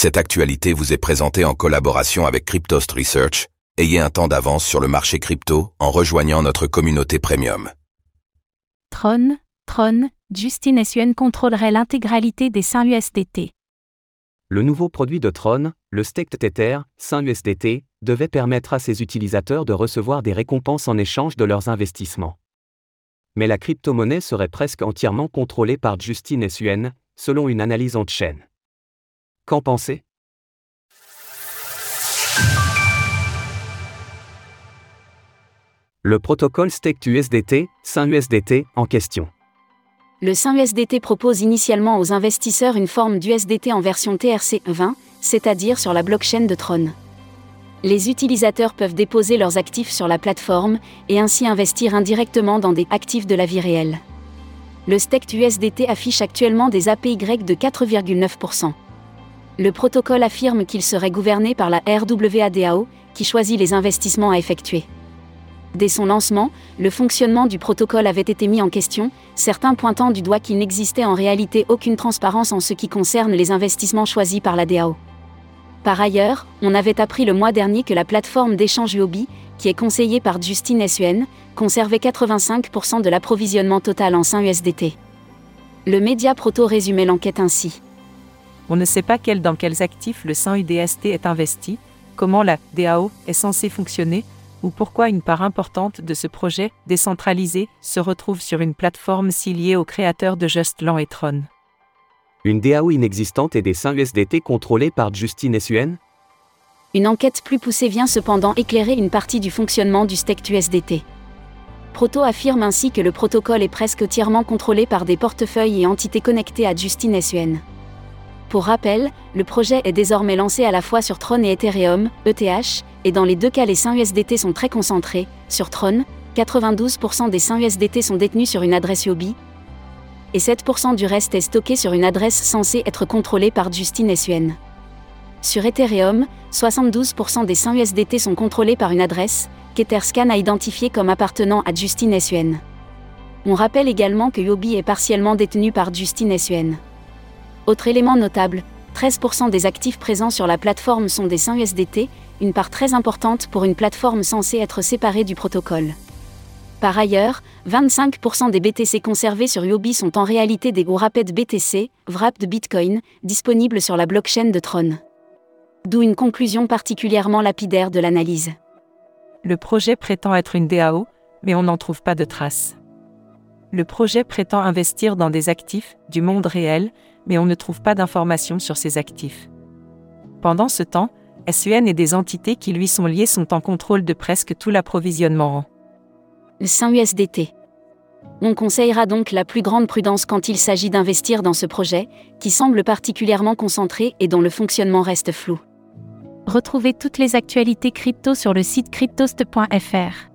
Cette actualité vous est présentée en collaboration avec Cryptost Research. Ayez un temps d'avance sur le marché crypto en rejoignant notre communauté premium. Tron, Tron, Justin Suen contrôlerait l'intégralité des saints USDT. Le nouveau produit de Tron, le Staked Tether, USDT, devait permettre à ses utilisateurs de recevoir des récompenses en échange de leurs investissements. Mais la crypto-monnaie serait presque entièrement contrôlée par Justin Suen, selon une analyse en chaîne. Qu'en pensez? Le protocole Staked USDT, Saint USDT, en question. Le Saint USDT propose initialement aux investisseurs une forme d'USDT en version TRC20, c'est-à-dire sur la blockchain de Tron. Les utilisateurs peuvent déposer leurs actifs sur la plateforme et ainsi investir indirectement dans des actifs de la vie réelle. Le Staked USDT affiche actuellement des APY de 4,9%. Le protocole affirme qu'il serait gouverné par la RWADAO, qui choisit les investissements à effectuer. Dès son lancement, le fonctionnement du protocole avait été mis en question, certains pointant du doigt qu'il n'existait en réalité aucune transparence en ce qui concerne les investissements choisis par la DAO. Par ailleurs, on avait appris le mois dernier que la plateforme d'échange Uobi, qui est conseillée par Justin Suen, conservait 85% de l'approvisionnement total en sein USDT. Le média Proto résumait l'enquête ainsi. On ne sait pas quel dans quels actifs le sein UDST est investi, comment la DAO est censée fonctionner, ou pourquoi une part importante de ce projet, décentralisé, se retrouve sur une plateforme si liée aux créateurs de Justland et Tron. Une DAO inexistante et des saints USDT contrôlés par Justin Suen Une enquête plus poussée vient cependant éclairer une partie du fonctionnement du Staked USDT. Proto affirme ainsi que le protocole est presque entièrement contrôlé par des portefeuilles et entités connectées à Justin Suen. Pour rappel, le projet est désormais lancé à la fois sur Tron et Ethereum, ETH, et dans les deux cas les saints USDT sont très concentrés. Sur Tron, 92% des saints USDT sont détenus sur une adresse Yobi, et 7% du reste est stocké sur une adresse censée être contrôlée par Justin Suen. Sur Ethereum, 72% des saints USDT sont contrôlés par une adresse, qu'Etherscan a identifiée comme appartenant à Justin Suen. On rappelle également que Yobi est partiellement détenu par Justin Suen. Autre élément notable, 13% des actifs présents sur la plateforme sont des saints USDT, une part très importante pour une plateforme censée être séparée du protocole. Par ailleurs, 25% des BTC conservés sur Yobi sont en réalité des Rapid BTC, wrapped Bitcoin, disponibles sur la blockchain de Tron. D'où une conclusion particulièrement lapidaire de l'analyse. Le projet prétend être une DAO, mais on n'en trouve pas de traces. Le projet prétend investir dans des actifs du monde réel, mais on ne trouve pas d'informations sur ces actifs. Pendant ce temps, SUN et des entités qui lui sont liées sont en contrôle de presque tout l'approvisionnement le Saint USDT. On conseillera donc la plus grande prudence quand il s'agit d'investir dans ce projet, qui semble particulièrement concentré et dont le fonctionnement reste flou. Retrouvez toutes les actualités crypto sur le site cryptost.fr.